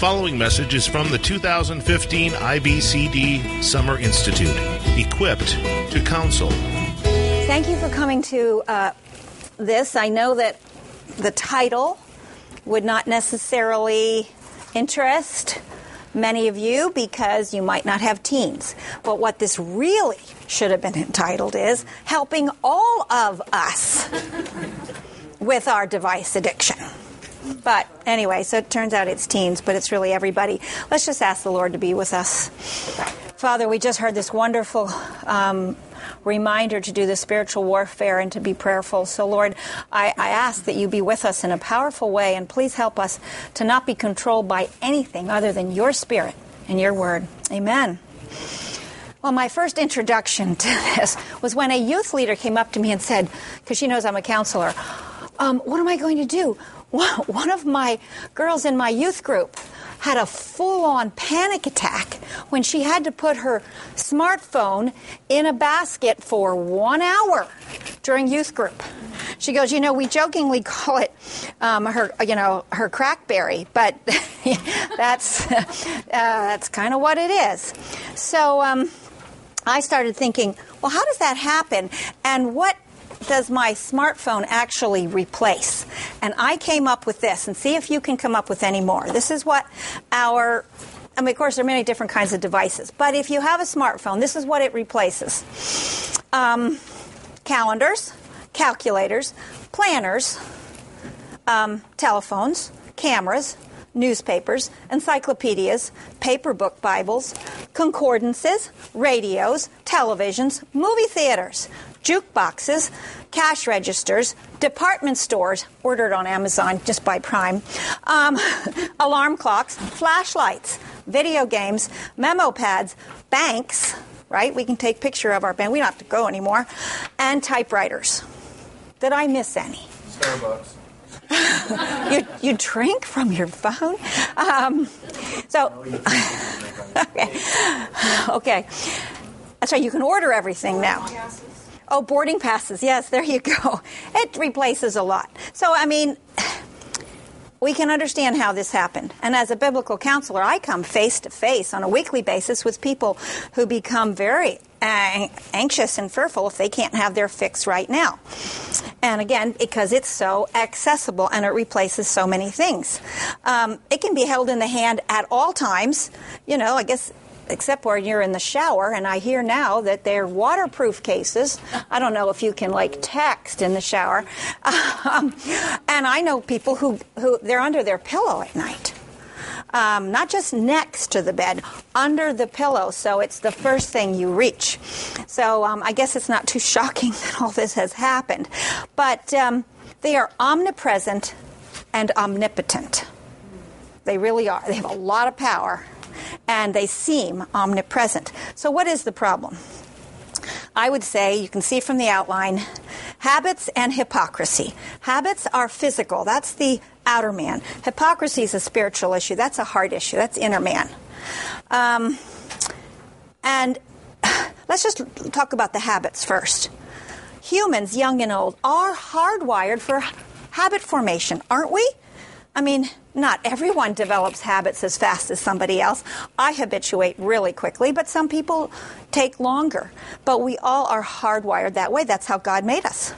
following message is from the 2015 IBCD Summer Institute Equipped to Counsel. Thank you for coming to uh, this. I know that the title would not necessarily interest many of you because you might not have teens. But what this really should have been entitled is Helping All of Us with Our Device Addiction. But anyway, so it turns out it's teens, but it's really everybody. Let's just ask the Lord to be with us. Father, we just heard this wonderful um, reminder to do the spiritual warfare and to be prayerful. So, Lord, I, I ask that you be with us in a powerful way, and please help us to not be controlled by anything other than your spirit and your word. Amen. Well, my first introduction to this was when a youth leader came up to me and said, because she knows I'm a counselor, um, what am I going to do? One of my girls in my youth group had a full on panic attack when she had to put her smartphone in a basket for one hour during youth group. She goes, you know, we jokingly call it um, her, you know, her crackberry, but that's uh, that's kind of what it is. So um, I started thinking, well, how does that happen, and what does my smartphone actually replace? And I came up with this, and see if you can come up with any more. This is what our I mean, of course, there are many different kinds of devices, but if you have a smartphone, this is what it replaces um, calendars, calculators, planners, um, telephones, cameras, newspapers, encyclopedias, paper book Bibles, concordances, radios, televisions, movie theaters, jukeboxes, cash registers, department stores ordered on Amazon just by Prime, um, alarm clocks, flashlights, video games, memo pads, banks, right? We can take picture of our bank. We don't have to go anymore, and typewriters. Did I miss any? Starbucks. you, you drink from your phone? Um, so, okay. okay. That's right, you can order everything now. Oh, boarding passes. Yes, there you go. It replaces a lot. So, I mean, we can understand how this happened. And as a biblical counselor, I come face to face on a weekly basis with people who become very anxious and fearful if they can't have their fix right now. And again, because it's so accessible and it replaces so many things. Um, it can be held in the hand at all times. You know, I guess except where you're in the shower. And I hear now that they're waterproof cases. I don't know if you can like text in the shower. Um, and I know people who, who they're under their pillow at night. Um, not just next to the bed, under the pillow, so it's the first thing you reach. So um, I guess it's not too shocking that all this has happened. But um, they are omnipresent and omnipotent. They really are. They have a lot of power and they seem omnipresent. So, what is the problem? I would say, you can see from the outline, habits and hypocrisy. Habits are physical, that's the outer man. Hypocrisy is a spiritual issue, that's a heart issue, that's inner man. Um, and let's just talk about the habits first. Humans, young and old, are hardwired for habit formation, aren't we? I mean, not everyone develops habits as fast as somebody else. I habituate really quickly, but some people take longer. But we all are hardwired that way. That's how God made us.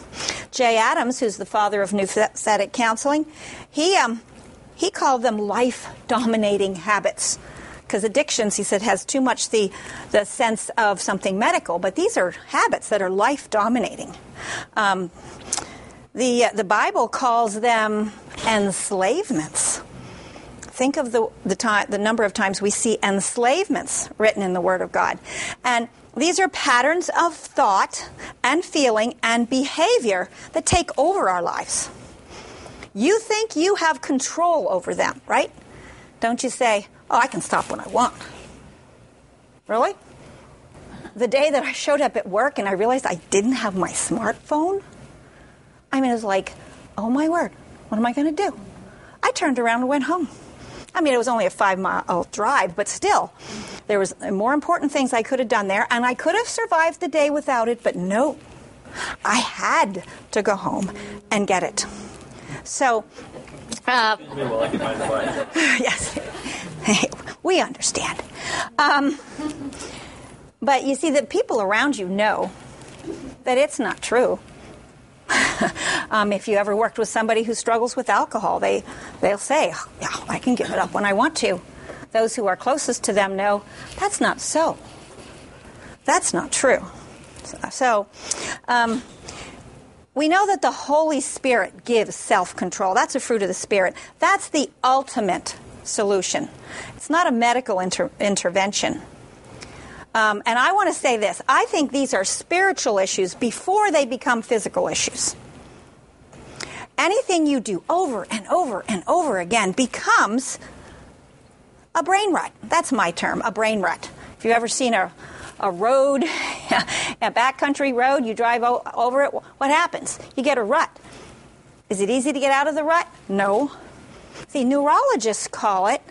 Jay Adams, who's the father of nouthetic counseling, he um, he called them life dominating habits. Because addictions, he said, has too much the, the sense of something medical, but these are habits that are life dominating. Um, the, uh, the Bible calls them enslavements. Think of the, the, time, the number of times we see enslavements written in the Word of God. And these are patterns of thought and feeling and behavior that take over our lives. You think you have control over them, right? Don't you say, oh, I can stop when I want. Really? The day that I showed up at work and I realized I didn't have my smartphone, I mean, it was like, oh my word, what am I going to do? I turned around and went home. I mean, it was only a five mile drive, but still, there was more important things I could have done there, and I could have survived the day without it, but no. I had to go home and get it. So, uh, yes. we understand. Um, but you see, the people around you know that it's not true. um, if you ever worked with somebody who struggles with alcohol, they, they'll say, oh, yeah, I can give it up when I want to. Those who are closest to them know that's not so. That's not true. So, um, we know that the Holy Spirit gives self control. That's a fruit of the Spirit. That's the ultimate solution. It's not a medical inter- intervention. Um, and I want to say this I think these are spiritual issues before they become physical issues. Anything you do over and over and over again becomes a brain rut. That's my term, a brain rut. If you've ever seen a, a road, a backcountry road, you drive o- over it, what happens? You get a rut. Is it easy to get out of the rut? No. See, neurologists call it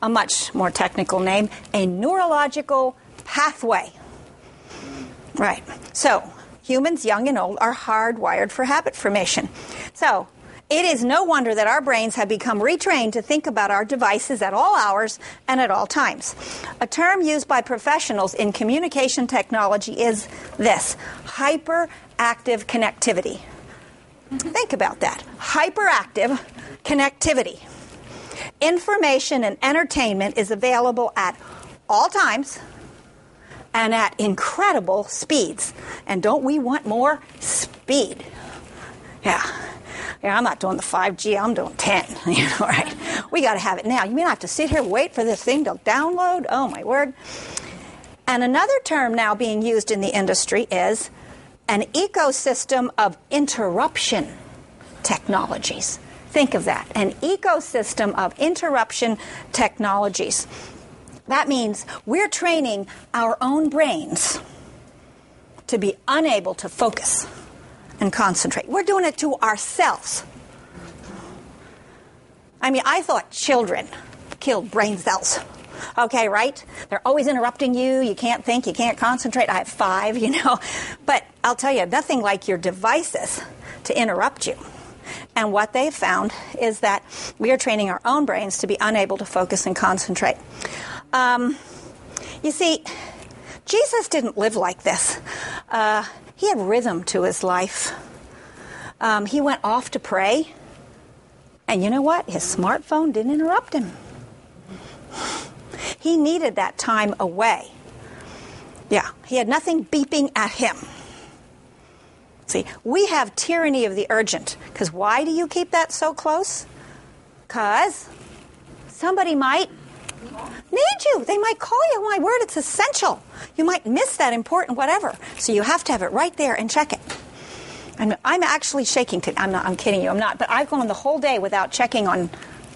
a much more technical name, a neurological pathway. Right. So, humans, young and old, are hardwired for habit formation. So, it is no wonder that our brains have become retrained to think about our devices at all hours and at all times. A term used by professionals in communication technology is this hyperactive connectivity. Think about that. Hyperactive connectivity. Information and entertainment is available at all times and at incredible speeds. And don't we want more speed? Yeah. Yeah, I'm not doing the 5G, I'm doing 10. You know, right? We got to have it now. You mean I have to sit here wait for this thing to download? Oh, my word. And another term now being used in the industry is an ecosystem of interruption technologies. Think of that an ecosystem of interruption technologies. That means we're training our own brains to be unable to focus and concentrate. We're doing it to ourselves. I mean, I thought children killed brain cells. Okay, right? They're always interrupting you. You can't think, you can't concentrate. I have five, you know. But I'll tell you, nothing like your devices to interrupt you. And what they've found is that we are training our own brains to be unable to focus and concentrate. Um, you see, Jesus didn't live like this. Uh, he had rhythm to his life. Um, he went off to pray, and you know what? His smartphone didn't interrupt him. He needed that time away. Yeah, he had nothing beeping at him. See, we have tyranny of the urgent. Because why do you keep that so close? Because somebody might need you. They might call you. My word, it's essential. You might miss that important whatever. So you have to have it right there and check it. I'm, I'm actually shaking. To, I'm not. I'm kidding you. I'm not. But I've gone the whole day without checking on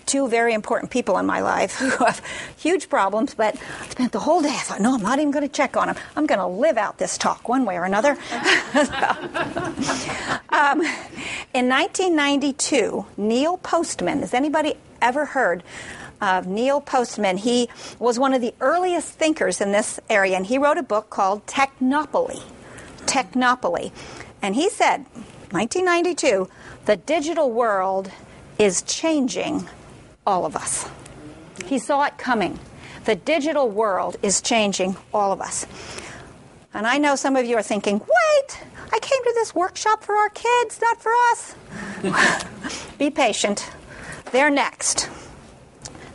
two very important people in my life who have huge problems, but I spent the whole day. I thought, no, I'm not even going to check on them. I'm going to live out this talk one way or another. um, in 1992, Neil Postman, has anybody ever heard of Neil Postman? He was one of the earliest thinkers in this area, and he wrote a book called Technopoly. Technopoly. And he said, 1992, the digital world is changing all of us. He saw it coming. The digital world is changing all of us. And I know some of you are thinking, wait, I came to this workshop for our kids, not for us. Be patient. They're next.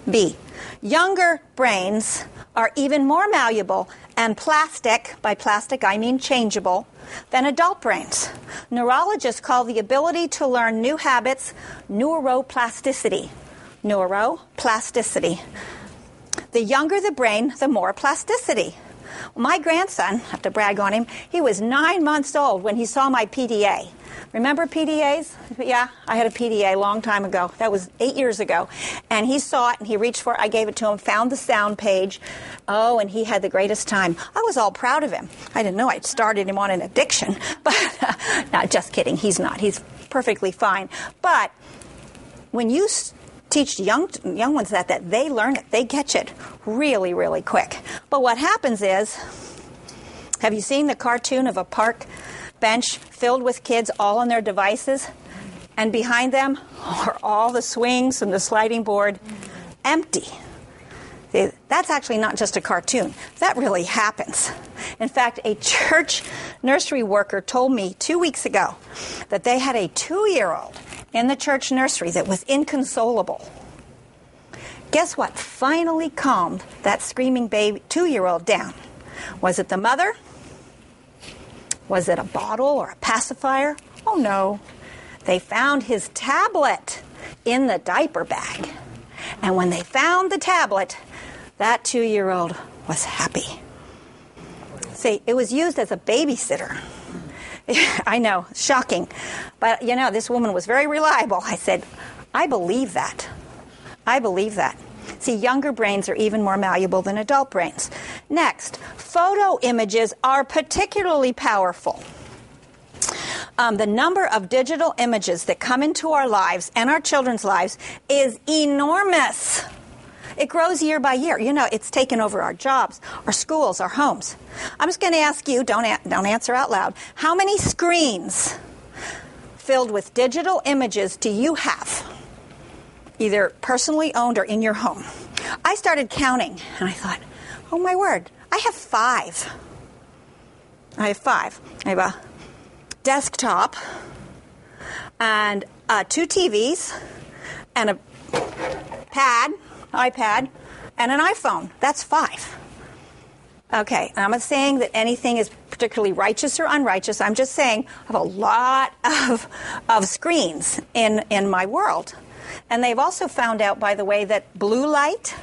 B. Younger brains are even more malleable and plastic, by plastic I mean changeable, than adult brains. Neurologists call the ability to learn new habits neuroplasticity neuroplasticity. The younger the brain, the more plasticity. My grandson, I have to brag on him, he was nine months old when he saw my PDA. Remember PDAs? Yeah, I had a PDA a long time ago. That was eight years ago. And he saw it and he reached for it. I gave it to him, found the sound page. Oh, and he had the greatest time. I was all proud of him. I didn't know I'd started him on an addiction. But, uh, no, just kidding. He's not. He's perfectly fine. But when you teach young young ones that that they learn it, they catch it really really quick. But what happens is, have you seen the cartoon of a park bench filled with kids all on their devices, and behind them are all the swings and the sliding board empty. That's actually not just a cartoon. That really happens. In fact, a church nursery worker told me two weeks ago that they had a two year old in the church nursery that was inconsolable. Guess what finally calmed that screaming baby two year old down? Was it the mother? Was it a bottle or a pacifier? Oh no. They found his tablet in the diaper bag. And when they found the tablet, that two year old was happy. See, it was used as a babysitter. I know, shocking. But you know, this woman was very reliable. I said, I believe that. I believe that. See, younger brains are even more malleable than adult brains. Next, photo images are particularly powerful. Um, the number of digital images that come into our lives and our children's lives is enormous. It grows year by year. You know, it's taken over our jobs, our schools, our homes. I'm just going to ask you, don't, a- don't answer out loud, how many screens filled with digital images do you have? Either personally owned or in your home. I started counting and I thought, oh my word, I have five. I have five. I have a desktop and uh, two TVs and a pad, iPad, and an iPhone. That's five. Okay, I'm not saying that anything is particularly righteous or unrighteous. I'm just saying I have a lot of, of screens in, in my world. And they've also found out, by the way, that blue light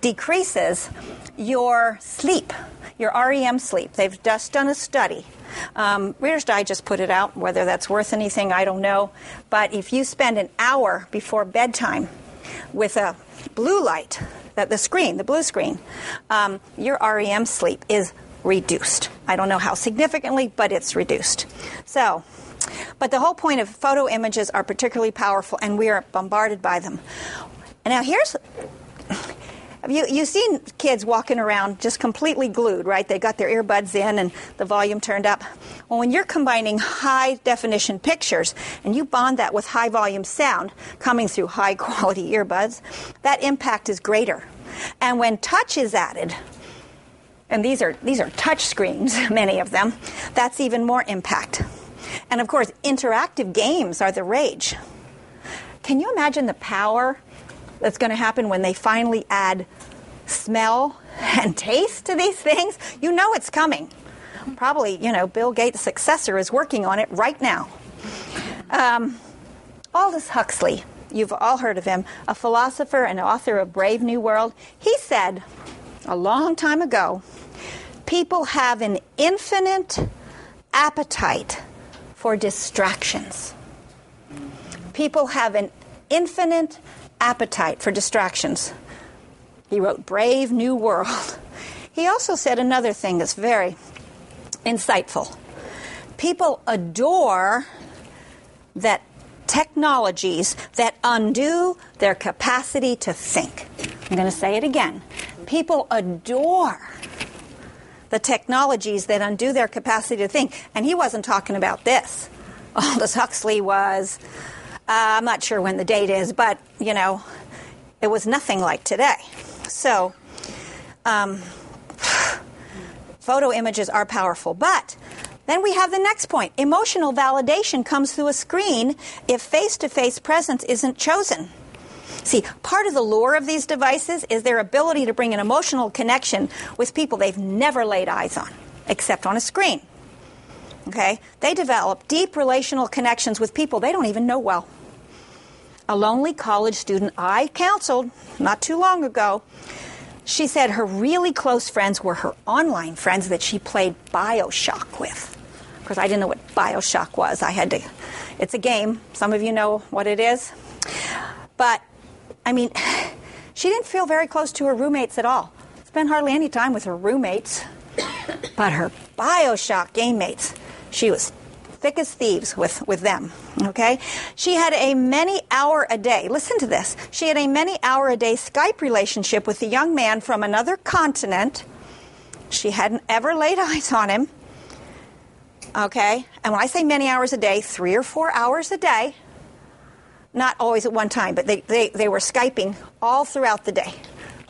decreases your sleep, your REM sleep. They've just done a study. Um, Reader's Digest just put it out. Whether that's worth anything, I don't know. But if you spend an hour before bedtime with a blue light, that the screen, the blue screen, um, your REM sleep is reduced. I don't know how significantly, but it's reduced. So, but the whole point of photo images are particularly powerful, and we are bombarded by them. Now here's you you've seen kids walking around just completely glued, right? They got their earbuds in and the volume turned up. Well, when you're combining high definition pictures and you bond that with high volume sound coming through high quality earbuds, that impact is greater. And when touch is added, and these are these are touch screens, many of them, that's even more impact. And of course, interactive games are the rage. Can you imagine the power that's going to happen when they finally add smell and taste to these things? You know it's coming. Probably, you know, Bill Gates' successor is working on it right now. Um, Aldous Huxley, you've all heard of him, a philosopher and author of Brave New World. He said a long time ago people have an infinite appetite for distractions. People have an infinite appetite for distractions. He wrote Brave New World. He also said another thing that's very insightful. People adore that technologies that undo their capacity to think. I'm going to say it again. People adore the technologies that undo their capacity to think. And he wasn't talking about this. Aldous Huxley was, I'm not sure when the date is, but, you know, it was nothing like today. So, um, photo images are powerful. But then we have the next point. Emotional validation comes through a screen if face to face presence isn't chosen. See, part of the lure of these devices is their ability to bring an emotional connection with people they've never laid eyes on, except on a screen. Okay? They develop deep relational connections with people they don't even know well. A lonely college student I counseled not too long ago, she said her really close friends were her online friends that she played Bioshock with. Of course, I didn't know what Bioshock was. I had to, it's a game. Some of you know what it is. But I mean, she didn't feel very close to her roommates at all. Spent hardly any time with her roommates. But her Bioshock game mates, she was thick as thieves with, with them. Okay? She had a many hour a day, listen to this. She had a many hour a day Skype relationship with a young man from another continent. She hadn't ever laid eyes on him. Okay? And when I say many hours a day, three or four hours a day, not always at one time, but they, they, they were Skyping all throughout the day.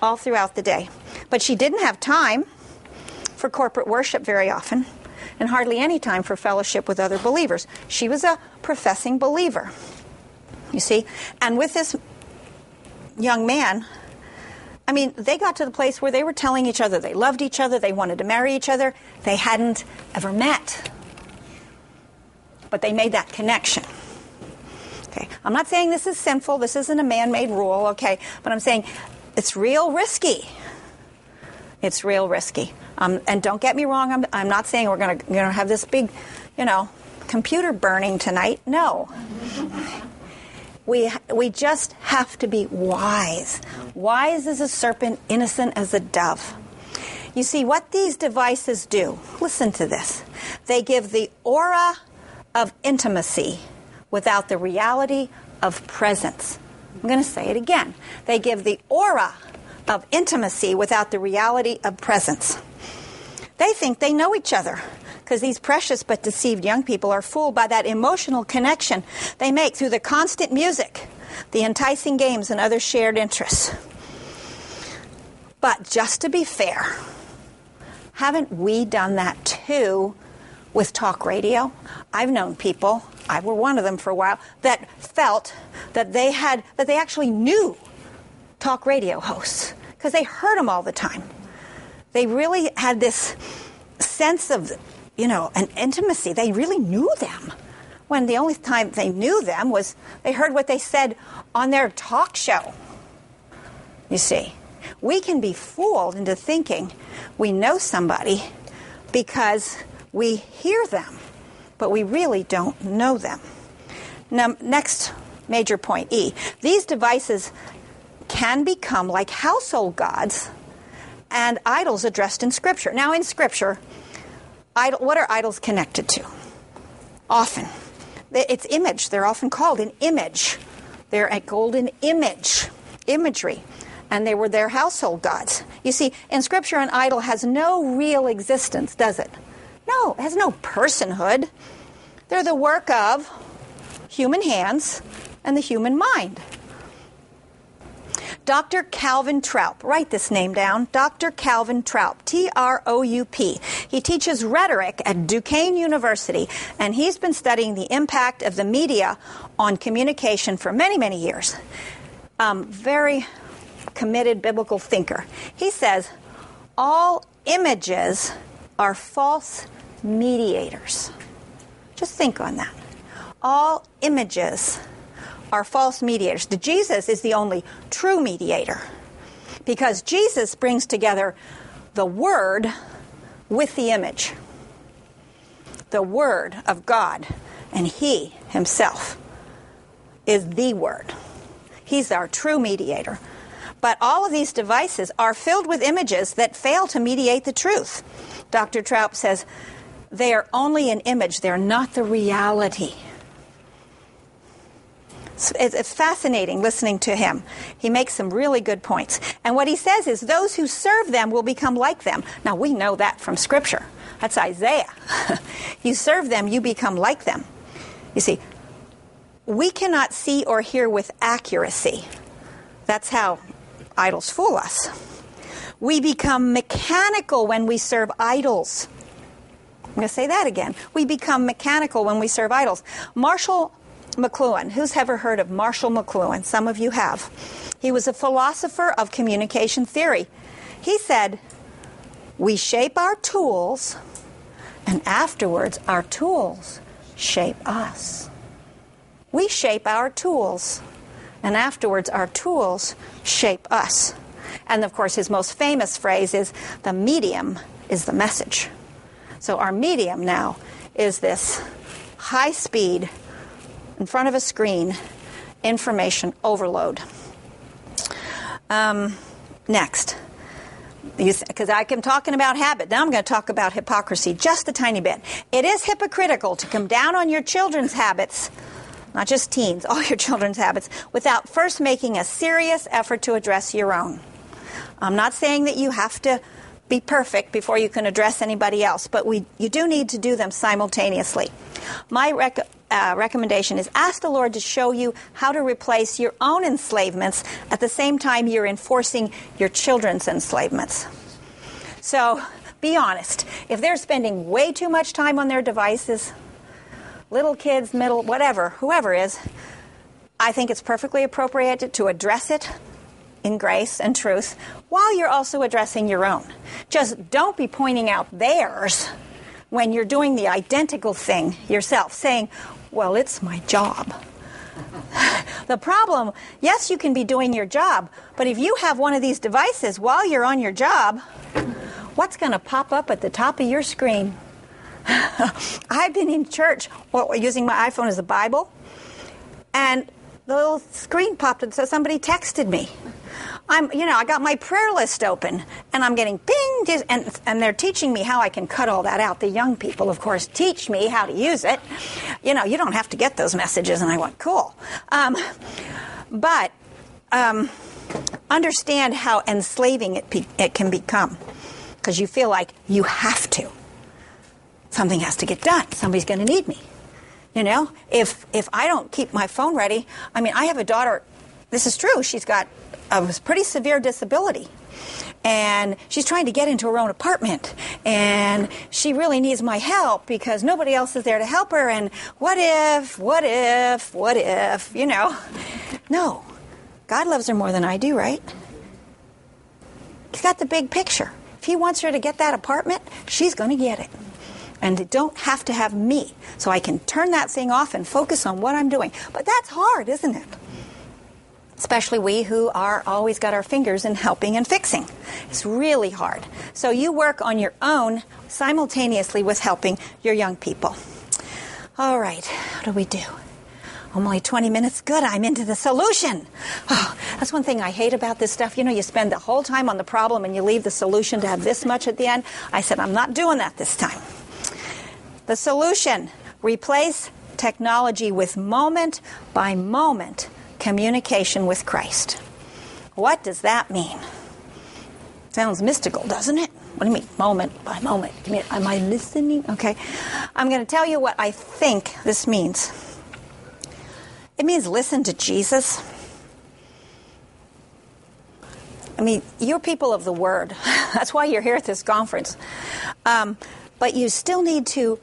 all throughout the day. But she didn't have time for corporate worship very often and hardly any time for fellowship with other believers. She was a professing believer. You see? And with this young man, I mean, they got to the place where they were telling each other they loved each other, they wanted to marry each other. They hadn't ever met. But they made that connection. Okay. I'm not saying this is sinful, this isn't a man made rule, okay? But I'm saying it's real risky. It's real risky. Um, and don't get me wrong, I'm, I'm not saying we're going to have this big, you know, computer burning tonight. No. We, we just have to be wise. Wise as a serpent, innocent as a dove. You see, what these devices do, listen to this. They give the aura of intimacy without the reality of presence. I'm going to say it again. They give the aura of intimacy without the reality of presence. They think they know each other because these precious but deceived young people are fooled by that emotional connection they make through the constant music, the enticing games, and other shared interests. But just to be fair, haven't we done that too with talk radio? I've known people, I were one of them for a while, that felt that they had that they actually knew talk radio hosts because they heard them all the time. They really had this sense of you know, an intimacy. They really knew them. When the only time they knew them was they heard what they said on their talk show. You see, we can be fooled into thinking we know somebody because we hear them, but we really don't know them. Now, next major point E these devices can become like household gods and idols addressed in Scripture. Now, in Scripture, idol, what are idols connected to? Often. It's image. They're often called an image. They're a golden image, imagery. And they were their household gods. You see, in Scripture, an idol has no real existence, does it? No, it has no personhood. They're the work of human hands and the human mind. Dr. Calvin Troup. Write this name down. Dr. Calvin Troup. T R O U P. He teaches rhetoric at Duquesne University, and he's been studying the impact of the media on communication for many, many years. Um, very committed biblical thinker. He says all images are false mediators. Just think on that. All images are false mediators. The Jesus is the only true mediator because Jesus brings together the Word with the image, the Word of God, and He Himself is the Word. He's our true mediator. But all of these devices are filled with images that fail to mediate the truth. Dr. Troup says they are only an image, they're not the reality. It's fascinating listening to him. He makes some really good points. And what he says is those who serve them will become like them. Now, we know that from Scripture. That's Isaiah. you serve them, you become like them. You see, we cannot see or hear with accuracy. That's how idols fool us. We become mechanical when we serve idols. I'm going to say that again. We become mechanical when we serve idols. Marshall McLuhan. Who's ever heard of Marshall McLuhan? Some of you have. He was a philosopher of communication theory. He said, We shape our tools, and afterwards, our tools shape us. We shape our tools, and afterwards, our tools shape us. And of course, his most famous phrase is the medium is the message. So, our medium now is this high speed in front of a screen, information overload. Um, next. Because I'm talking about habit. Now I'm going to talk about hypocrisy just a tiny bit. It is hypocritical to come down on your children's habits, not just teens, all your children's habits, without first making a serious effort to address your own. I'm not saying that you have to be perfect before you can address anybody else, but we, you do need to do them simultaneously. My rec- uh, recommendation is ask the Lord to show you how to replace your own enslavements at the same time you're enforcing your children's enslavements. So be honest. If they're spending way too much time on their devices, little kids, middle, whatever, whoever is, I think it's perfectly appropriate to address it in grace and truth while you're also addressing your own. Just don't be pointing out theirs when you're doing the identical thing yourself, saying, Well, it's my job. the problem, yes, you can be doing your job, but if you have one of these devices while you're on your job, what's going to pop up at the top of your screen? I've been in church using my iPhone as a Bible, and the little screen popped and so somebody texted me. I'm, you know, I got my prayer list open and I'm getting ping, and, and they're teaching me how I can cut all that out. The young people, of course, teach me how to use it. You know, you don't have to get those messages. And I went, cool. Um, but um, understand how enslaving it, pe- it can become because you feel like you have to. Something has to get done. Somebody's going to need me. You know, if if I don't keep my phone ready, I mean, I have a daughter. This is true. She's got a pretty severe disability. And she's trying to get into her own apartment. And she really needs my help because nobody else is there to help her. And what if, what if, what if, you know? No. God loves her more than I do, right? He's got the big picture. If he wants her to get that apartment, she's going to get it. And they don't have to have me. So I can turn that thing off and focus on what I'm doing. But that's hard, isn't it? Especially we who are always got our fingers in helping and fixing. It's really hard. So you work on your own simultaneously with helping your young people. All right, what do we do? Only 20 minutes. Good, I'm into the solution. Oh, that's one thing I hate about this stuff. You know, you spend the whole time on the problem and you leave the solution to have this much at the end. I said, I'm not doing that this time. The solution replace technology with moment by moment communication with Christ. What does that mean? Sounds mystical, doesn't it? What do you mean, moment by moment? Am I listening? Okay. I'm going to tell you what I think this means. It means listen to Jesus. I mean, you're people of the Word. That's why you're here at this conference. Um, but you still need to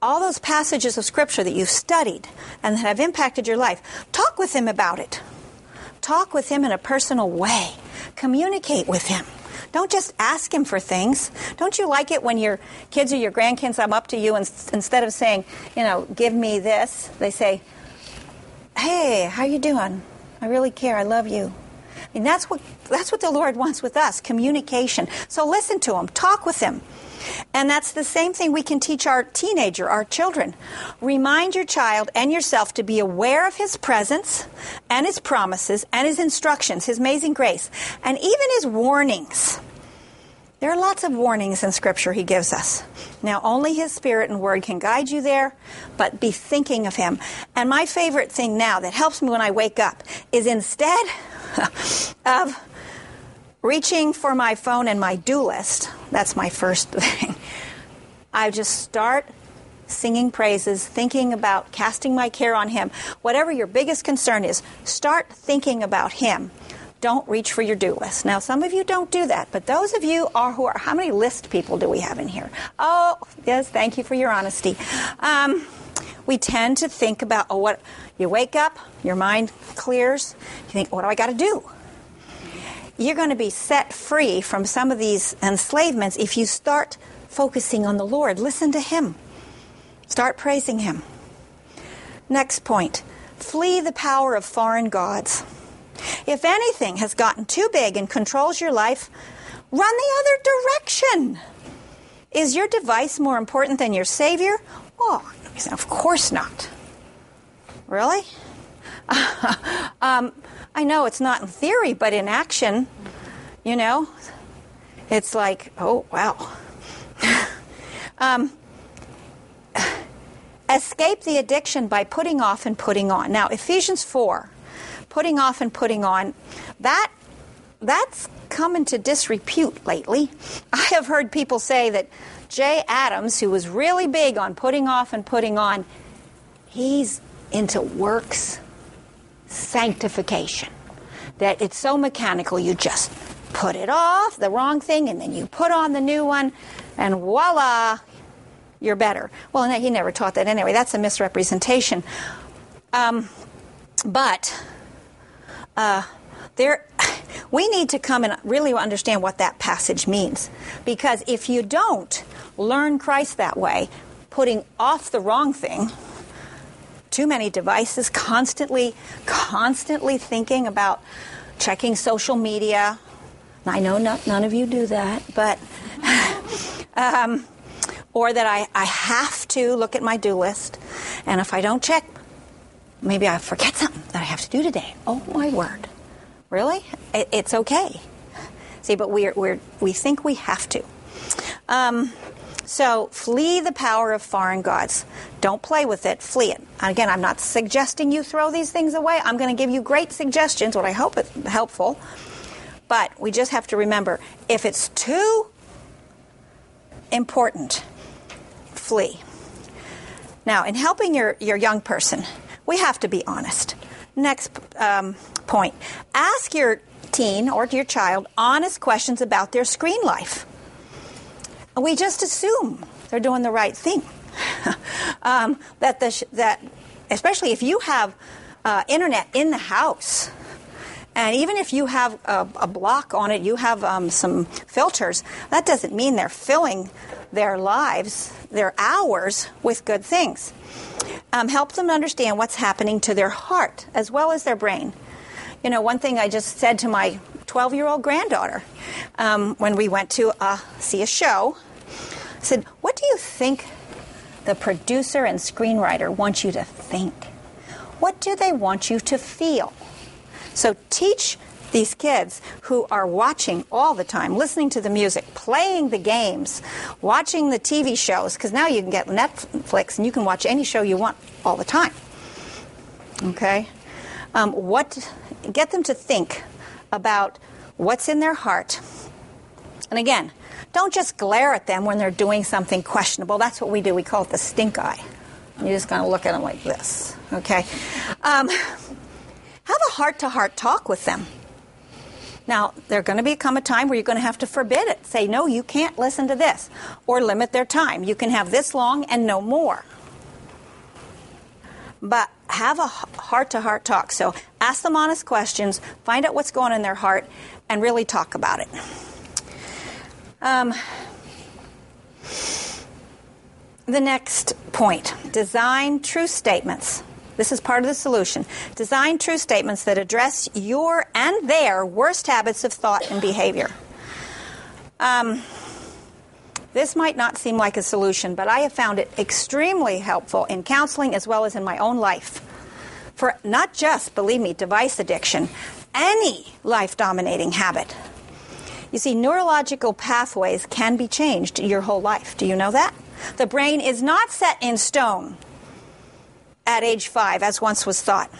all those passages of Scripture that you've studied and that have impacted your life, talk with Him about it. Talk with Him in a personal way. Communicate with Him. Don't just ask Him for things. Don't you like it when your kids or your grandkids come up to you and instead of saying, you know, give me this, they say, hey, how you doing? I really care. I love you. Mean, that's what, that's what the Lord wants with us communication. So listen to Him, talk with Him. And that's the same thing we can teach our teenager, our children. Remind your child and yourself to be aware of his presence and his promises and his instructions, his amazing grace, and even his warnings. There are lots of warnings in Scripture he gives us. Now, only his Spirit and Word can guide you there, but be thinking of him. And my favorite thing now that helps me when I wake up is instead of reaching for my phone and my do list, that's my first thing. I just start singing praises, thinking about casting my care on Him. Whatever your biggest concern is, start thinking about Him. Don't reach for your do list. Now, some of you don't do that, but those of you are who are, how many list people do we have in here? Oh, yes, thank you for your honesty. Um, we tend to think about, oh, what, you wake up, your mind clears, you think, what do I got to do? You're going to be set free from some of these enslavements if you start focusing on the Lord. Listen to Him, start praising Him. Next point flee the power of foreign gods. If anything has gotten too big and controls your life, run the other direction. Is your device more important than your Savior? Oh, of course not. Really? um, I know it's not in theory, but in action, you know, it's like, oh, wow. um, escape the addiction by putting off and putting on. Now, Ephesians 4, putting off and putting on, that that's come into disrepute lately. I have heard people say that Jay Adams, who was really big on putting off and putting on, He's into works sanctification. That it's so mechanical, you just put it off, the wrong thing, and then you put on the new one, and voila, you're better. Well, he never taught that anyway. That's a misrepresentation. Um, but uh, there, we need to come and really understand what that passage means. Because if you don't learn Christ that way, putting off the wrong thing, too many devices, constantly, constantly thinking about checking social media. I know not, none of you do that, but. um, or that I, I have to look at my do list, and if I don't check, maybe I forget something that I have to do today. Oh, my word. Really? It, it's okay. See, but we're, we're, we think we have to. Um, so flee the power of foreign gods. Don't play with it, flee it. Again, I'm not suggesting you throw these things away. I'm going to give you great suggestions, what I hope is helpful. But we just have to remember if it's too important, flee. Now, in helping your, your young person, we have to be honest. Next um, point ask your teen or your child honest questions about their screen life. We just assume they're doing the right thing. um, that, the, that, especially if you have uh, internet in the house, and even if you have a, a block on it, you have um, some filters, that doesn't mean they're filling their lives, their hours, with good things. Um, help them understand what's happening to their heart as well as their brain. You know, one thing I just said to my 12 year old granddaughter um, when we went to uh, see a show, I said, What do you think the producer and screenwriter want you to think? What do they want you to feel? So teach these kids who are watching all the time, listening to the music, playing the games, watching the TV shows, because now you can get Netflix and you can watch any show you want all the time. Okay? Um, what, get them to think about what's in their heart. And again, don't just glare at them when they're doing something questionable. That's what we do. We call it the stink eye. You're just going to look at them like this. Okay? Um, have a heart to heart talk with them. Now, there's going to become a time where you're going to have to forbid it. Say, no, you can't listen to this. Or limit their time. You can have this long and no more. But have a heart to heart talk. So ask them honest questions, find out what's going on in their heart, and really talk about it. Um, the next point design true statements. This is part of the solution. Design true statements that address your and their worst habits of thought and behavior. Um, this might not seem like a solution, but I have found it extremely helpful in counseling as well as in my own life. For not just, believe me, device addiction, any life dominating habit. You see, neurological pathways can be changed your whole life. Do you know that? The brain is not set in stone at age five, as once was thought.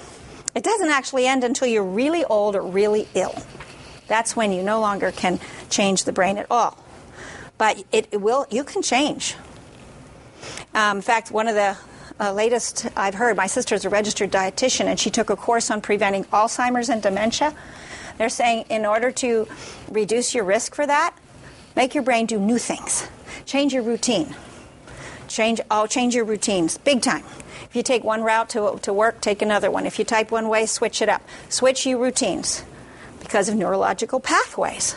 It doesn't actually end until you're really old or really ill. That's when you no longer can change the brain at all. But it, it will, you can change. Um, in fact, one of the uh, latest I've heard, my sister is a registered dietitian and she took a course on preventing Alzheimer's and dementia. They're saying in order to reduce your risk for that, make your brain do new things. Change your routine. Change, oh, change your routines, big time. If you take one route to, to work, take another one. If you type one way, switch it up. Switch your routines because of neurological pathways.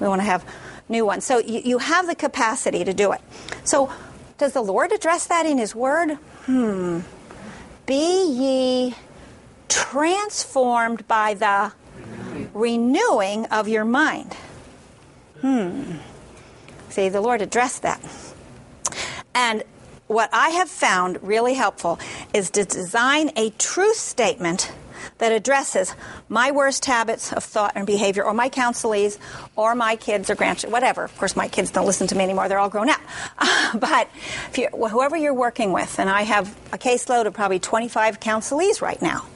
We want to have new ones. So you, you have the capacity to do it. So does the Lord address that in His Word? Hmm. Be ye transformed by the renewing of your mind. Hmm. See, the Lord addressed that. And what I have found really helpful is to design a truth statement that addresses my worst habits of thought and behavior, or my counselees, or my kids or grandchildren, whatever. Of course, my kids don't listen to me anymore; they're all grown up. But you, whoever you're working with, and I have a caseload of probably 25 counselees right now.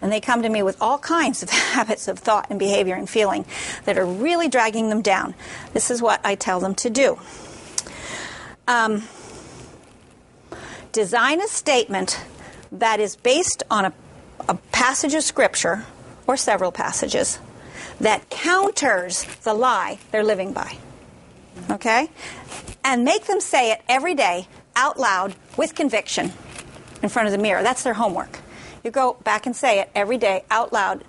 And they come to me with all kinds of habits of thought and behavior and feeling that are really dragging them down. This is what I tell them to do. Um, design a statement that is based on a, a passage of Scripture or several passages that counters the lie they're living by. Okay? And make them say it every day out loud with conviction in front of the mirror. That's their homework. You go back and say it every day out loud.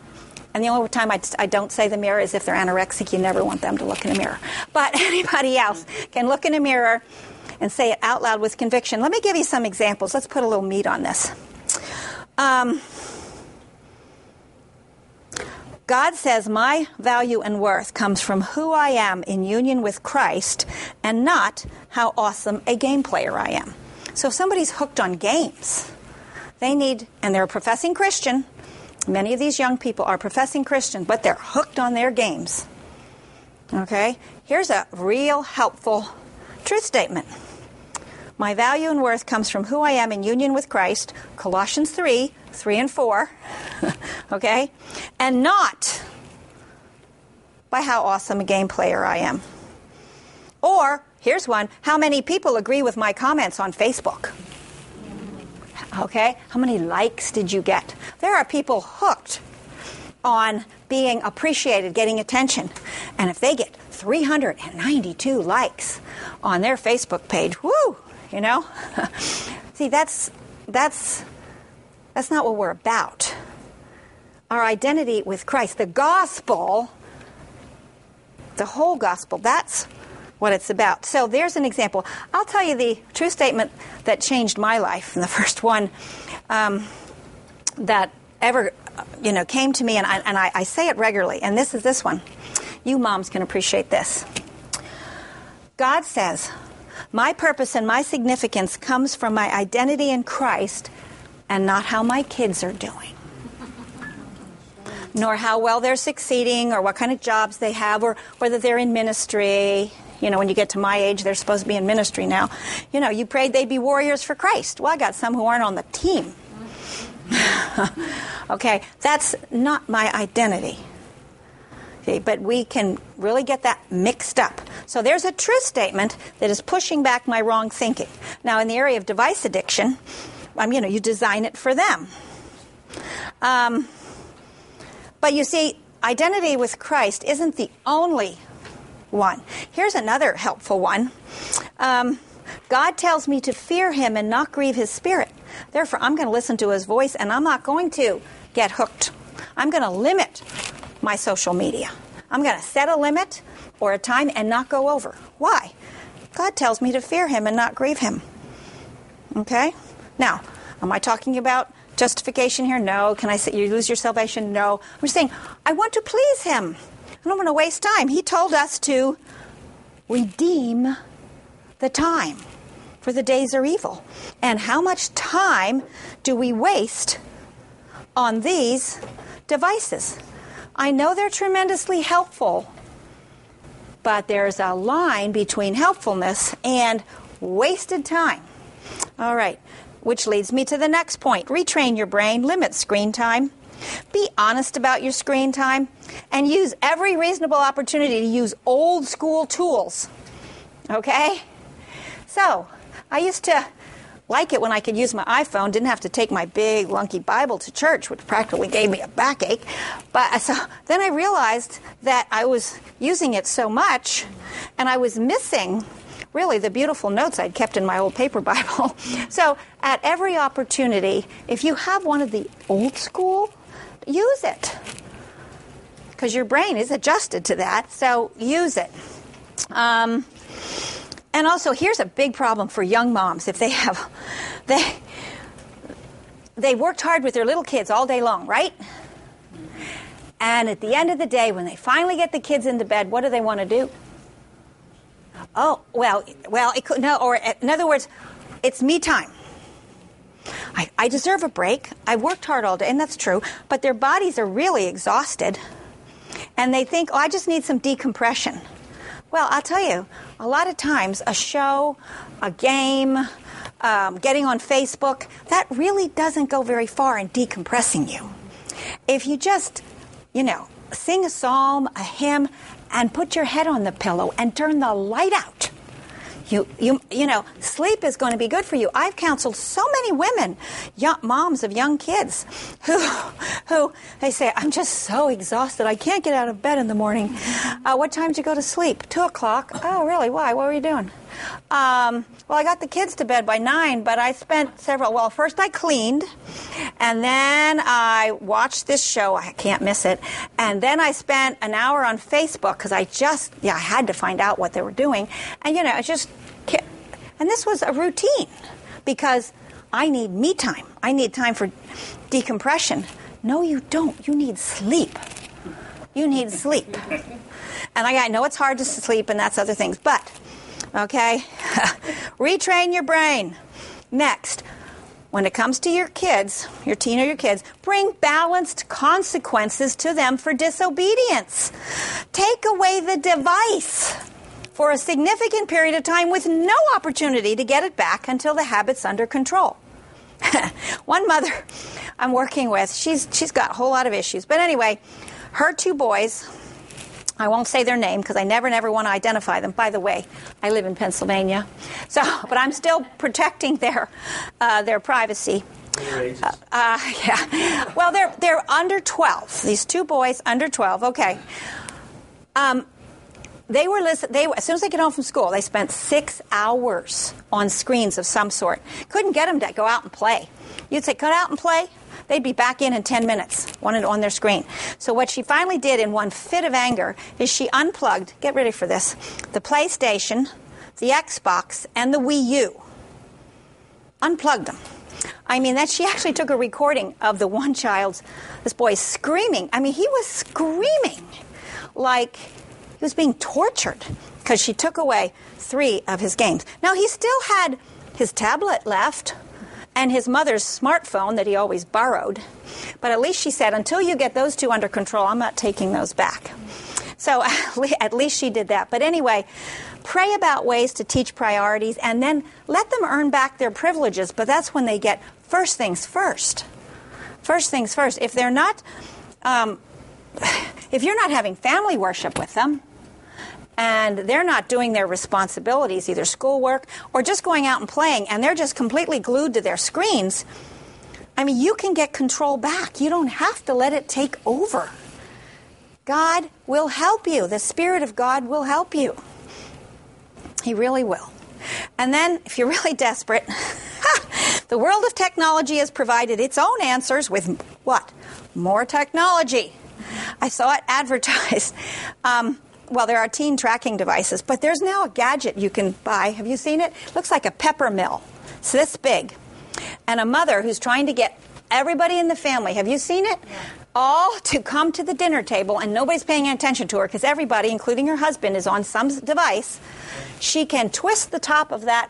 And the only time I, I don't say the mirror is if they're anorexic. You never want them to look in a mirror. But anybody else can look in a mirror and say it out loud with conviction. Let me give you some examples. Let's put a little meat on this. Um, God says my value and worth comes from who I am in union with Christ and not how awesome a game player I am. So if somebody's hooked on games, they need, and they're a professing Christian, many of these young people are professing Christian, but they're hooked on their games. Okay? Here's a real helpful truth statement. My value and worth comes from who I am in union with Christ, Colossians 3 3 and 4, okay? And not by how awesome a game player I am. Or, here's one how many people agree with my comments on Facebook? Okay? How many likes did you get? There are people hooked on being appreciated, getting attention. And if they get 392 likes on their Facebook page, whoo, you know? See, that's that's that's not what we're about. Our identity with Christ, the gospel, the whole gospel, that's what it's about. So there's an example. I'll tell you the true statement that changed my life, and the first one um, that ever, you know, came to me, and I, and I, I say it regularly. And this is this one. You moms can appreciate this. God says, "My purpose and my significance comes from my identity in Christ and not how my kids are doing, nor how well they're succeeding, or what kind of jobs they have, or whether they're in ministry. You know, when you get to my age, they're supposed to be in ministry now. You know, you prayed they'd be warriors for Christ. Well, I got some who aren't on the team. okay, that's not my identity. Okay, but we can really get that mixed up. So there's a truth statement that is pushing back my wrong thinking. Now, in the area of device addiction, um, you know, you design it for them. Um, but you see, identity with Christ isn't the only one. Here's another helpful one. Um, God tells me to fear him and not grieve his spirit. Therefore, I'm going to listen to his voice and I'm not going to get hooked. I'm going to limit my social media. I'm going to set a limit or a time and not go over. Why? God tells me to fear him and not grieve him. Okay? Now, am I talking about justification here? No. Can I say you lose your salvation? No. I'm saying I want to please Him. I don't want to waste time. He told us to redeem the time, for the days are evil. And how much time do we waste on these devices? I know they're tremendously helpful, but there's a line between helpfulness and wasted time. All right. Which leads me to the next point retrain your brain, limit screen time. Be honest about your screen time and use every reasonable opportunity to use old school tools. Okay? So, I used to like it when I could use my iPhone, didn't have to take my big lunky Bible to church, which practically gave me a backache. But so then I realized that I was using it so much and I was missing really the beautiful notes I'd kept in my old paper Bible. so at every opportunity, if you have one of the old school, use it. Because your brain is adjusted to that, so use it. Um, and also, here's a big problem for young moms if they have, they, they worked hard with their little kids all day long, right? And at the end of the day, when they finally get the kids into bed, what do they want to do? Oh, well, well, it could, no, or in other words, it's me time. I, I deserve a break. I worked hard all day, and that's true, but their bodies are really exhausted. And they think, oh, I just need some decompression. Well, I'll tell you, a lot of times a show, a game, um, getting on Facebook, that really doesn't go very far in decompressing you. If you just, you know, sing a psalm, a hymn, and put your head on the pillow and turn the light out. You, you, you know, sleep is going to be good for you. I've counseled so many women, young, moms of young kids, who, who they say, "I'm just so exhausted. I can't get out of bed in the morning." Uh, what time did you go to sleep? Two o'clock. Oh, really? Why? What were you doing? Um, well, I got the kids to bed by nine, but I spent several. Well, first I cleaned, and then I watched this show. I can't miss it. And then I spent an hour on Facebook because I just, yeah, I had to find out what they were doing. And you know, I just, and this was a routine because I need me time. I need time for decompression. No, you don't. You need sleep. You need sleep. And I, I know it's hard to sleep, and that's other things, but Okay? Retrain your brain. Next, when it comes to your kids, your teen or your kids, bring balanced consequences to them for disobedience. Take away the device for a significant period of time with no opportunity to get it back until the habit's under control. One mother I'm working with, she's she's got a whole lot of issues. But anyway, her two boys, I won't say their name because I never, never want to identify them. By the way, I live in Pennsylvania, so but I'm still protecting their uh, their privacy. Uh, uh, yeah. Well, they're they're under 12. These two boys under 12. Okay. Um, they were listen, they as soon as they get home from school, they spent six hours on screens of some sort. Couldn't get them to go out and play. You'd say, "Go out and play." They'd be back in in 10 minutes, wanted on their screen. So what she finally did in one fit of anger is she unplugged, get ready for this, the PlayStation, the Xbox, and the Wii U. Unplugged them. I mean, that she actually took a recording of the one child's, this boy screaming. I mean, he was screaming like he was being tortured because she took away three of his games. Now, he still had his tablet left and his mother's smartphone that he always borrowed. But at least she said, until you get those two under control, I'm not taking those back. So at least she did that. But anyway, pray about ways to teach priorities and then let them earn back their privileges. But that's when they get first things first. First things first. If they're not, um, if you're not having family worship with them, and they're not doing their responsibilities, either schoolwork or just going out and playing, and they're just completely glued to their screens, I mean, you can get control back. You don't have to let it take over. God will help you. The Spirit of God will help you. He really will. And then, if you're really desperate, the world of technology has provided its own answers with what? More technology. I saw it advertised. Um, well, there are teen tracking devices, but there's now a gadget you can buy. Have you seen it? Looks like a pepper mill. It's this big. And a mother who's trying to get everybody in the family, have you seen it? Yeah. All to come to the dinner table and nobody's paying attention to her because everybody, including her husband, is on some device. She can twist the top of that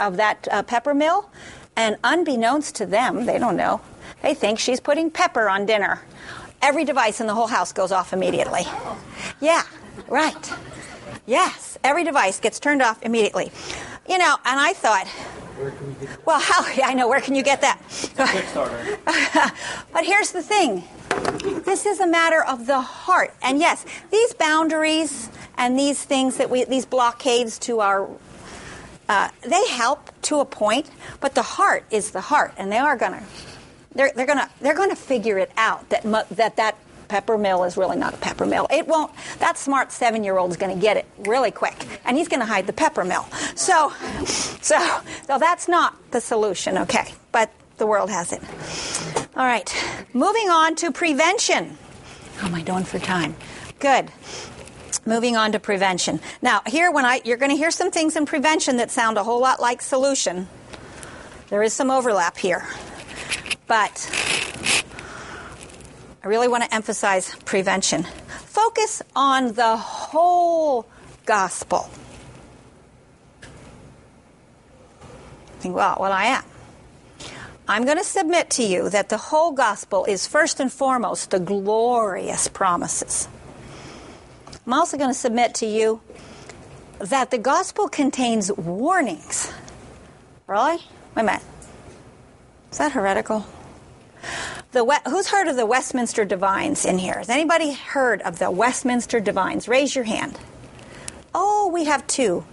of that uh, pepper mill, and unbeknownst to them, they don't know. They think she's putting pepper on dinner. Every device in the whole house goes off immediately. Yeah, Right. Yes, every device gets turned off immediately. You know, and I thought, well, how? I know, where can you get that? but here's the thing this is a matter of the heart. And yes, these boundaries and these things that we, these blockades to our, uh, they help to a point, but the heart is the heart, and they are gonna, they're, they're gonna, they're gonna figure it out that that that pepper mill is really not a pepper mill. It won't, that smart seven year old is going to get it really quick, and he's going to hide the pepper mill. So, so, so that's not the solution, okay? But the world has it. All right, moving on to prevention. How am I doing for time? Good. Moving on to prevention. Now, here, when I, you're going to hear some things in prevention that sound a whole lot like solution. There is some overlap here. But I really want to emphasize prevention. Focus on the whole gospel. Think, well, well, I am. I'm going to submit to you that the whole gospel is first and foremost the glorious promises. I'm also going to submit to you that the gospel contains warnings. Really? Wait a minute. Is that heretical? The, who's heard of the Westminster Divines in here? Has anybody heard of the Westminster Divines? Raise your hand. Oh, we have two.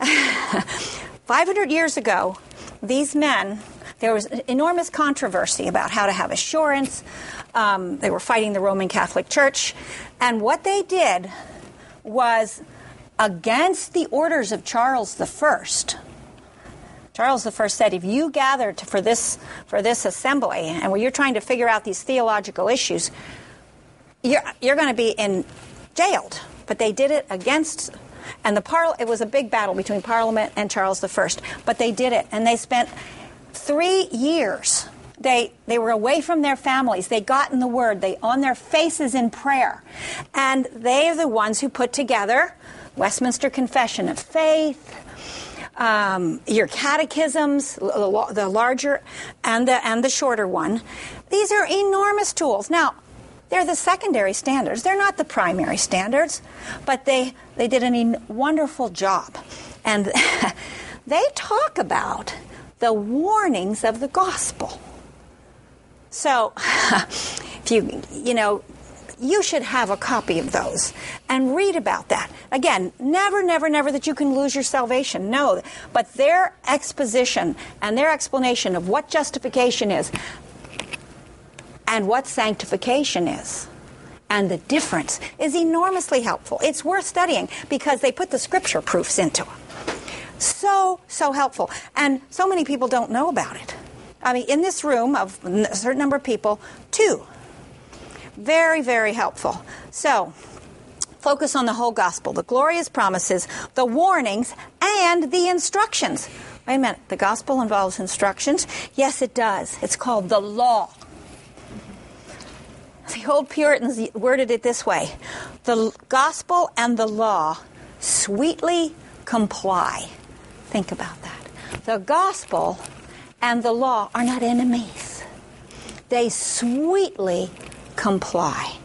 500 years ago, these men, there was enormous controversy about how to have assurance. Um, they were fighting the Roman Catholic Church. And what they did was against the orders of Charles I. Charles I said, if you gather to, for, this, for this assembly and when you're trying to figure out these theological issues, you're, you're going to be in, jailed. But they did it against and the par- it was a big battle between Parliament and Charles I. But they did it, and they spent three years. They, they were away from their families. They got in the Word. They on their faces in prayer. And they are the ones who put together Westminster Confession of Faith, um, your catechisms, the larger and the, and the shorter one. These are enormous tools. Now, they're the secondary standards. They're not the primary standards, but they, they did a wonderful job. And they talk about the warnings of the gospel. So, if you, you know, you should have a copy of those and read about that. Again, never, never, never that you can lose your salvation. No. But their exposition and their explanation of what justification is, and what sanctification is. And the difference is enormously helpful. It's worth studying because they put the scripture proofs into it. So, so helpful. And so many people don't know about it. I mean, in this room of a certain number of people, two. Very, very helpful. So, focus on the whole gospel, the glorious promises, the warnings, and the instructions. Wait a minute, the gospel involves instructions? Yes, it does. It's called the law. The old Puritans worded it this way The gospel and the law sweetly comply. Think about that. The gospel and the law are not enemies, they sweetly comply.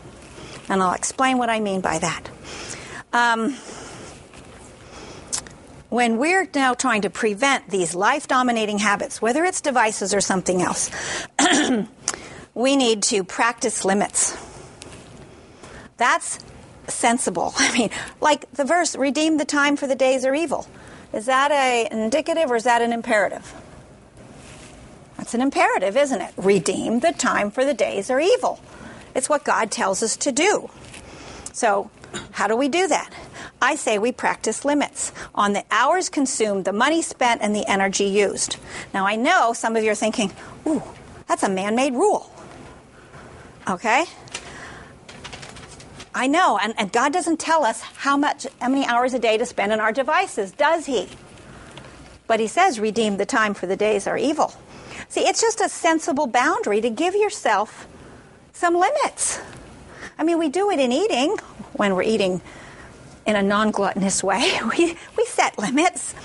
And I'll explain what I mean by that. Um, when we're now trying to prevent these life dominating habits, whether it's devices or something else, we need to practice limits. That's sensible. I mean, like the verse, redeem the time for the days are evil. Is that an indicative or is that an imperative? That's an imperative, isn't it? Redeem the time for the days are evil. It's what God tells us to do. So, how do we do that? I say we practice limits on the hours consumed, the money spent, and the energy used. Now, I know some of you are thinking, ooh, that's a man made rule. Okay? I know, and, and God doesn't tell us how much, how many hours a day to spend on our devices, does He? But He says, redeem the time for the days are evil. See, it's just a sensible boundary to give yourself some limits. I mean, we do it in eating when we're eating in a non gluttonous way. We, we set limits.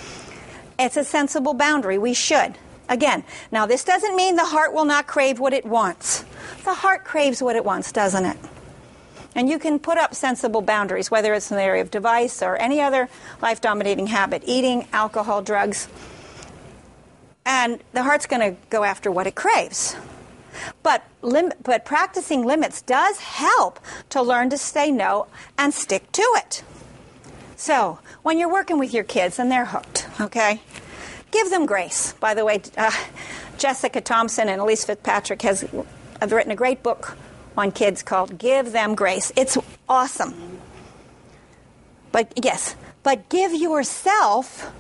It's a sensible boundary. We should. Again, now this doesn't mean the heart will not crave what it wants. The heart craves what it wants, doesn't it? And you can put up sensible boundaries, whether it's in the area of device or any other life dominating habit, eating, alcohol, drugs. And the heart's going to go after what it craves. But, lim- but practicing limits does help to learn to say no and stick to it. So, when you're working with your kids and they're hooked, okay, give them grace. By the way, uh, Jessica Thompson and Elyse Fitzpatrick has have written a great book on kids called Give Them Grace. It's awesome. But yes, but give yourself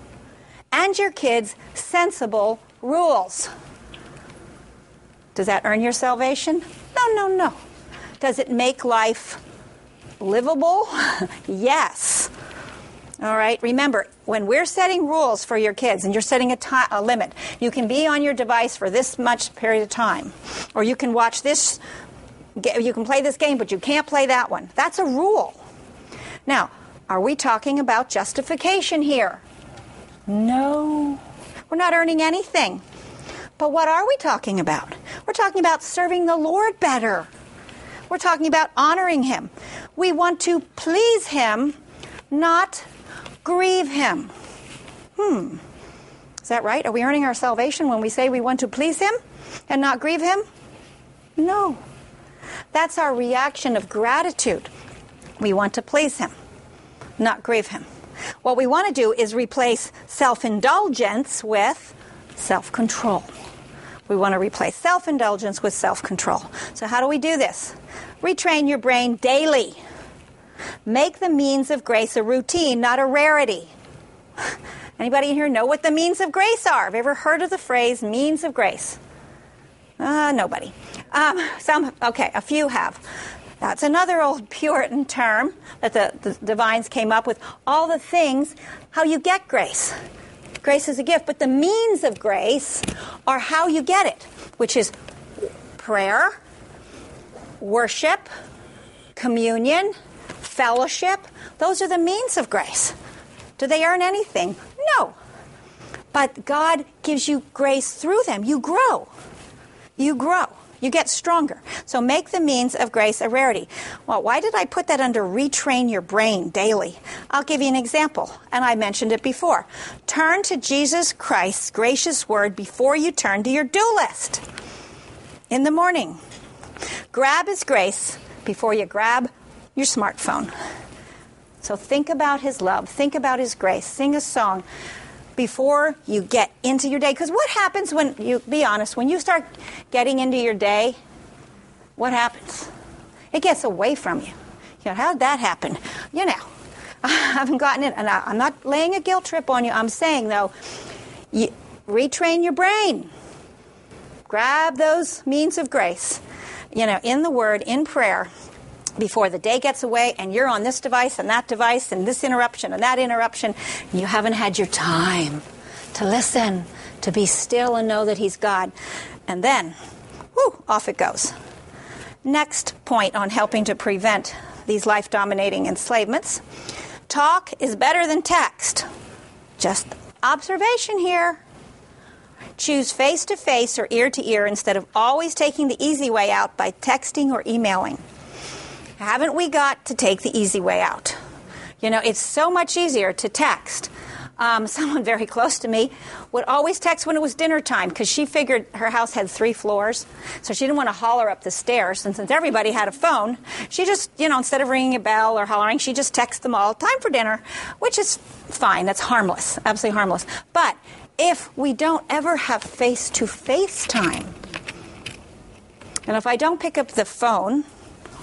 and your kids sensible rules. Does that earn your salvation? No, no, no. Does it make life livable? yes. All right. Remember, when we're setting rules for your kids and you're setting a, a limit, you can be on your device for this much period of time, or you can watch this, you can play this game, but you can't play that one. That's a rule. Now, are we talking about justification here? No. We're not earning anything. But what are we talking about? We're talking about serving the Lord better. We're talking about honoring Him. We want to please Him, not grieve him. Hmm. Is that right? Are we earning our salvation when we say we want to please him and not grieve him? No. That's our reaction of gratitude. We want to please him, not grieve him. What we want to do is replace self indulgence with self control. We want to replace self indulgence with self control. So, how do we do this? Retrain your brain daily. Make the means of grace a routine, not a rarity. Anybody in here know what the means of grace are? Have you ever heard of the phrase means of grace? Uh, nobody. Um, some, okay, a few have. That's another old Puritan term that the, the divines came up with. All the things, how you get grace. Grace is a gift, but the means of grace are how you get it, which is prayer, worship, communion, fellowship. Those are the means of grace. Do they earn anything? No. But God gives you grace through them. You grow. You grow. You get stronger. So make the means of grace a rarity. Well, why did I put that under retrain your brain daily? I'll give you an example, and I mentioned it before. Turn to Jesus Christ's gracious word before you turn to your do list. In the morning, grab his grace before you grab your smartphone. So think about his love, think about his grace, sing a song before you get into your day. Because what happens when you, be honest, when you start getting into your day, what happens? It gets away from you. You know, how did that happen? You know, I haven't gotten it, and I, am not laying a guilt trip on you. I'm saying, though, you, retrain your brain. Grab those means of grace, you know, in the Word, in prayer, before the day gets away and you're on this device and that device and this interruption and that interruption. And you haven't had your time to listen, to be still and know that He's God. And then, whoo, off it goes. Next point on helping to prevent these life dominating enslavements talk is better than text. Just observation here. Choose face to face or ear to ear instead of always taking the easy way out by texting or emailing. Haven't we got to take the easy way out? You know, it's so much easier to text. Um, someone very close to me would always text when it was dinner time because she figured her house had three floors. So she didn't want to holler up the stairs. And since everybody had a phone, she just, you know, instead of ringing a bell or hollering, she just texts them all, time for dinner, which is fine. That's harmless, absolutely harmless. But if we don't ever have face to face time, and if I don't pick up the phone,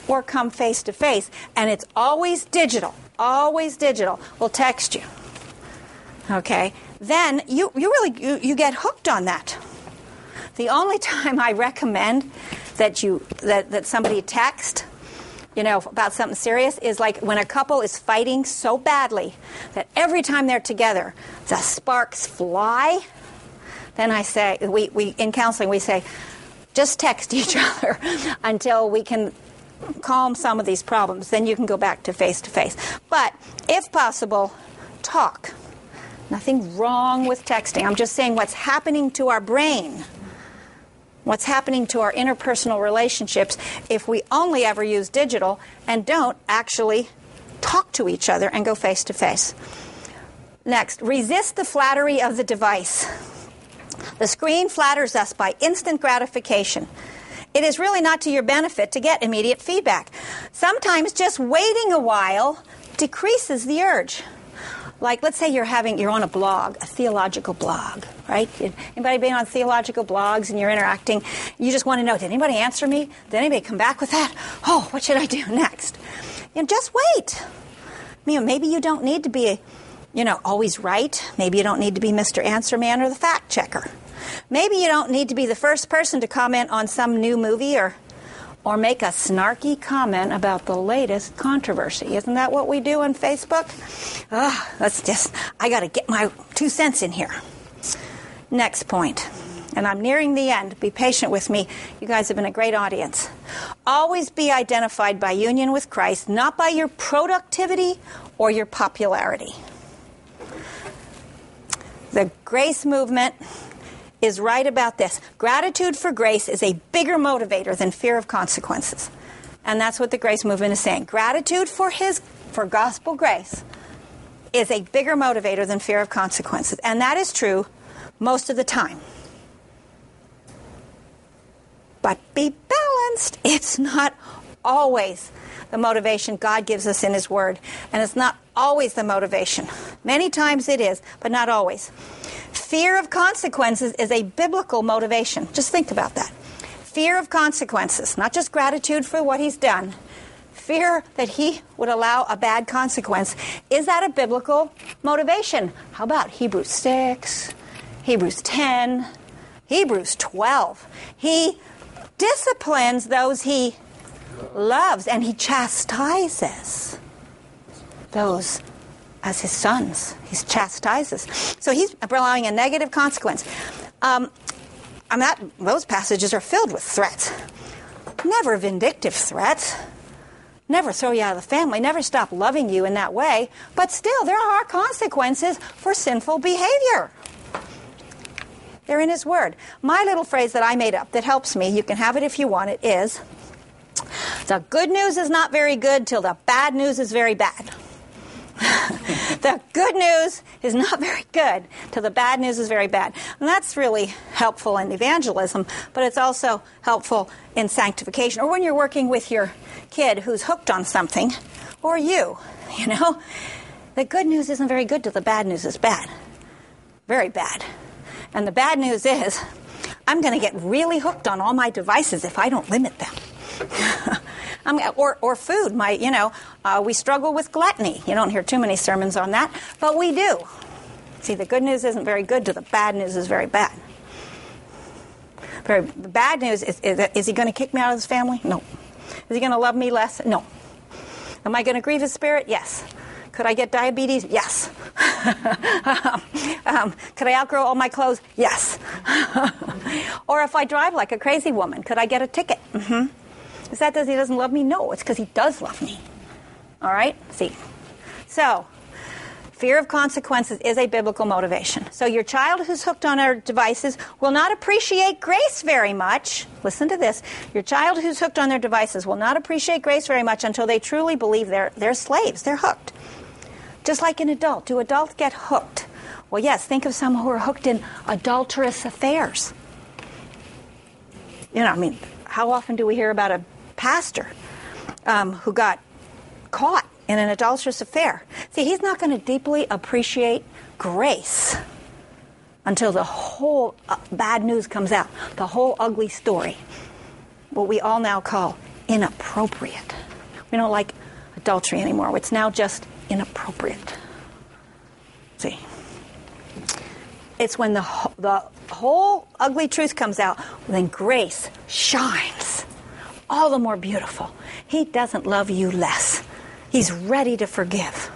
or come face to face. And it's always digital, always digital. We'll text you. Okay? Then you, you really you, you get hooked on that. The only time I recommend that you that, that somebody text you know, about something serious is like when a couple is fighting so badly that every time they're together, the sparks fly. Then I say, we, we in counseling, we say, just text each other until we can calm some of these problems, then you can go back to face to face. But if possible, talk. Nothing wrong with texting. I'm just saying what's happening to our brain, what's happening to our interpersonal relationships if we only ever use digital and don't actually talk to each other and go face to face. Next, resist the flattery of the device. The screen flatters us by instant gratification. It is really not to your benefit to get immediate feedback. Sometimes just waiting a while decreases the urge. Like, let's say you're having, you're on a blog, a theological blog, right? Anybody been on theological blogs and you're interacting? You just want to know, did anybody answer me? Did anybody come back with that? Oh, what should I do next? You know, just wait. You know, maybe you don't need to be, you know, always right. Maybe you don't need to be Mr. Answer Man or the fact checker. Maybe you don't need to be the first person to comment on some new movie or or make a snarky comment about the latest controversy. Isn't that what we do on Facebook? Ah, let's just I got to get my two cents in here. Next point. And I'm nearing the end. Be patient with me. You guys have been a great audience. Always be identified by union with Christ, not by your productivity or your popularity. The grace movement is right about this. Gratitude for grace is a bigger motivator than fear of consequences. And that's what the grace movement is saying. Gratitude for his for gospel grace is a bigger motivator than fear of consequences. And that is true most of the time. But be balanced. It's not always. the motivation God gives us in His Word. And it's not always the motivation. Many times it is, but not always. Fear of consequences is a biblical motivation. Just think about that. Fear of consequences, not just gratitude for what He's done. Fear that He would allow a bad consequence. Is that a biblical motivation? How about Hebrews 6, Hebrews 10, Hebrews 12? He disciplines those He loves and He chastises those as his sons. He chastises. So he's allowing a negative consequence. Um, and that, those passages are filled with threats. Never vindictive threats. Never throw you out of the family. Never stop loving you in that way. But still, there are consequences for sinful behavior. They're in His Word. My little phrase that I made up that helps me, you can have it if you want it, is the good news is not very good till the bad news is very bad. the good news is not very good till the bad news is very bad. And that's really helpful in evangelism, but it's also helpful in sanctification or when you're working with your kid who's hooked on something or you, you know. The good news isn't very good till the bad news is bad. Very bad. And the bad news is I'm going to get really hooked on all my devices if I don't limit them. or, or food. My, you know, uh, we struggle with gluttony. You don't hear too many sermons on that, but we do. See, the good news isn't very good, to the bad news is very bad. Very, the bad news is, is, is he going to kick me out of his family? No. Is he going to love me less? No. Am I going to grieve his spirit? Yes. Could I get diabetes? Yes. um, could I outgrow all my clothes? Yes. or if I drive like a crazy woman, could I get a ticket? Mm-hmm. Is that because he doesn't love me? No, it's because he does love me. All right? See. So, fear of consequences is a biblical motivation. So, your child who's hooked on our devices will not appreciate grace very much. Listen to this. Your child who's hooked on their devices will not appreciate grace very much until they truly believe they're, they're slaves. They're hooked. Just like an adult. Do adults get hooked? Well, yes, think of some who are hooked in adulterous affairs. You know, I mean, how often do we hear about a pastor um, who got caught in an adulterous affair. See, he's not going to deeply appreciate grace until the whole uh, bad news comes out, the whole ugly story, what we all now call inappropriate. We don't like adultery anymore. It's now just inappropriate. See? It's when the, the whole ugly truth comes out, then grace shines all the more beautiful. He doesn't love you less. He's ready to forgive,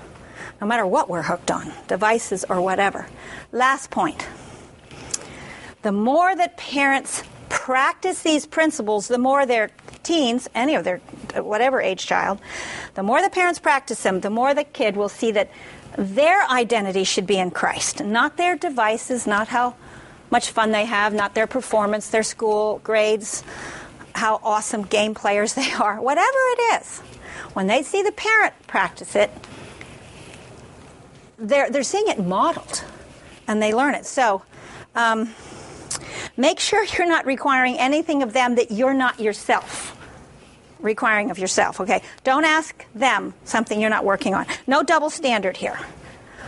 no matter what we're hooked on, devices or whatever. Last point. The more that parents practice these principles, the more their teens, any of their whatever age child, the more the parents practice them, the more the kid will see that their identity should be in Christ, not their devices, not how much fun they have, not their performance, their school grades, how awesome game players they are, whatever it is, when they see the parent practice it, they're, they're seeing it modeled and they learn it. So um, make sure you're not requiring anything of them that you're not yourself requiring of yourself, okay? Don't ask them something you're not working on. No double standard here.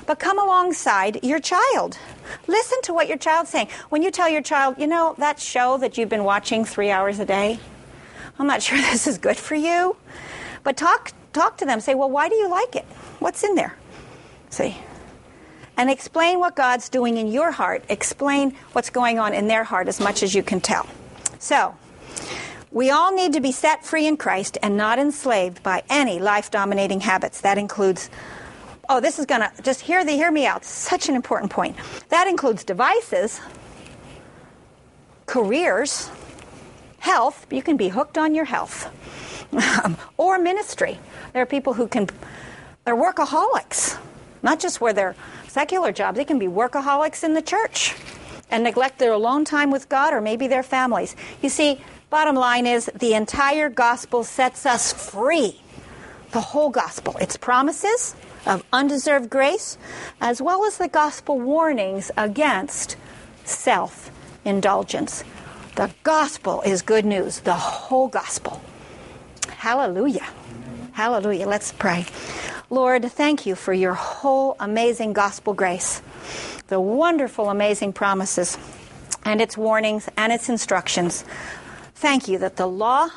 But come alongside your child. Listen to what your child's saying. When you tell your child, you know, that show that you've been watching three hours a day, I'm not sure this is good for you. But talk, talk to them. Say, well, why do you like it? What's in there? See? And explain what God's doing in your heart. Explain what's going on in their heart as much as you can tell. So, we all need to be set free in Christ and not enslaved by any life dominating habits. That includes oh, this is going to just hear the hear me out. Such an important point. That includes devices, careers, health. You can be hooked on your health, or ministry. There are people who can. They're workaholics, not just where they're secular jobs. They can be workaholics in the church and neglect their alone time with God or maybe their families. You see, bottom line is the entire gospel sets us free. The whole gospel. Its promises, of undeserved grace, as well as the gospel warnings against self indulgence. The gospel is good news, the whole gospel. Hallelujah. Hallelujah. Let's pray. Lord, thank you for your whole amazing gospel grace, the wonderful, amazing promises, and its warnings and its instructions. Thank you that the law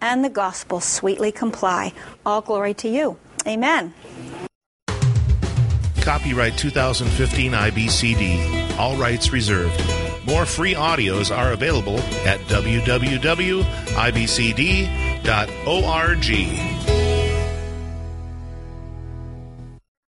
and the gospel sweetly comply. All glory to you. Amen. Copyright 2015 IBCD. All rights reserved. More free audios are available at www.ibcd.org.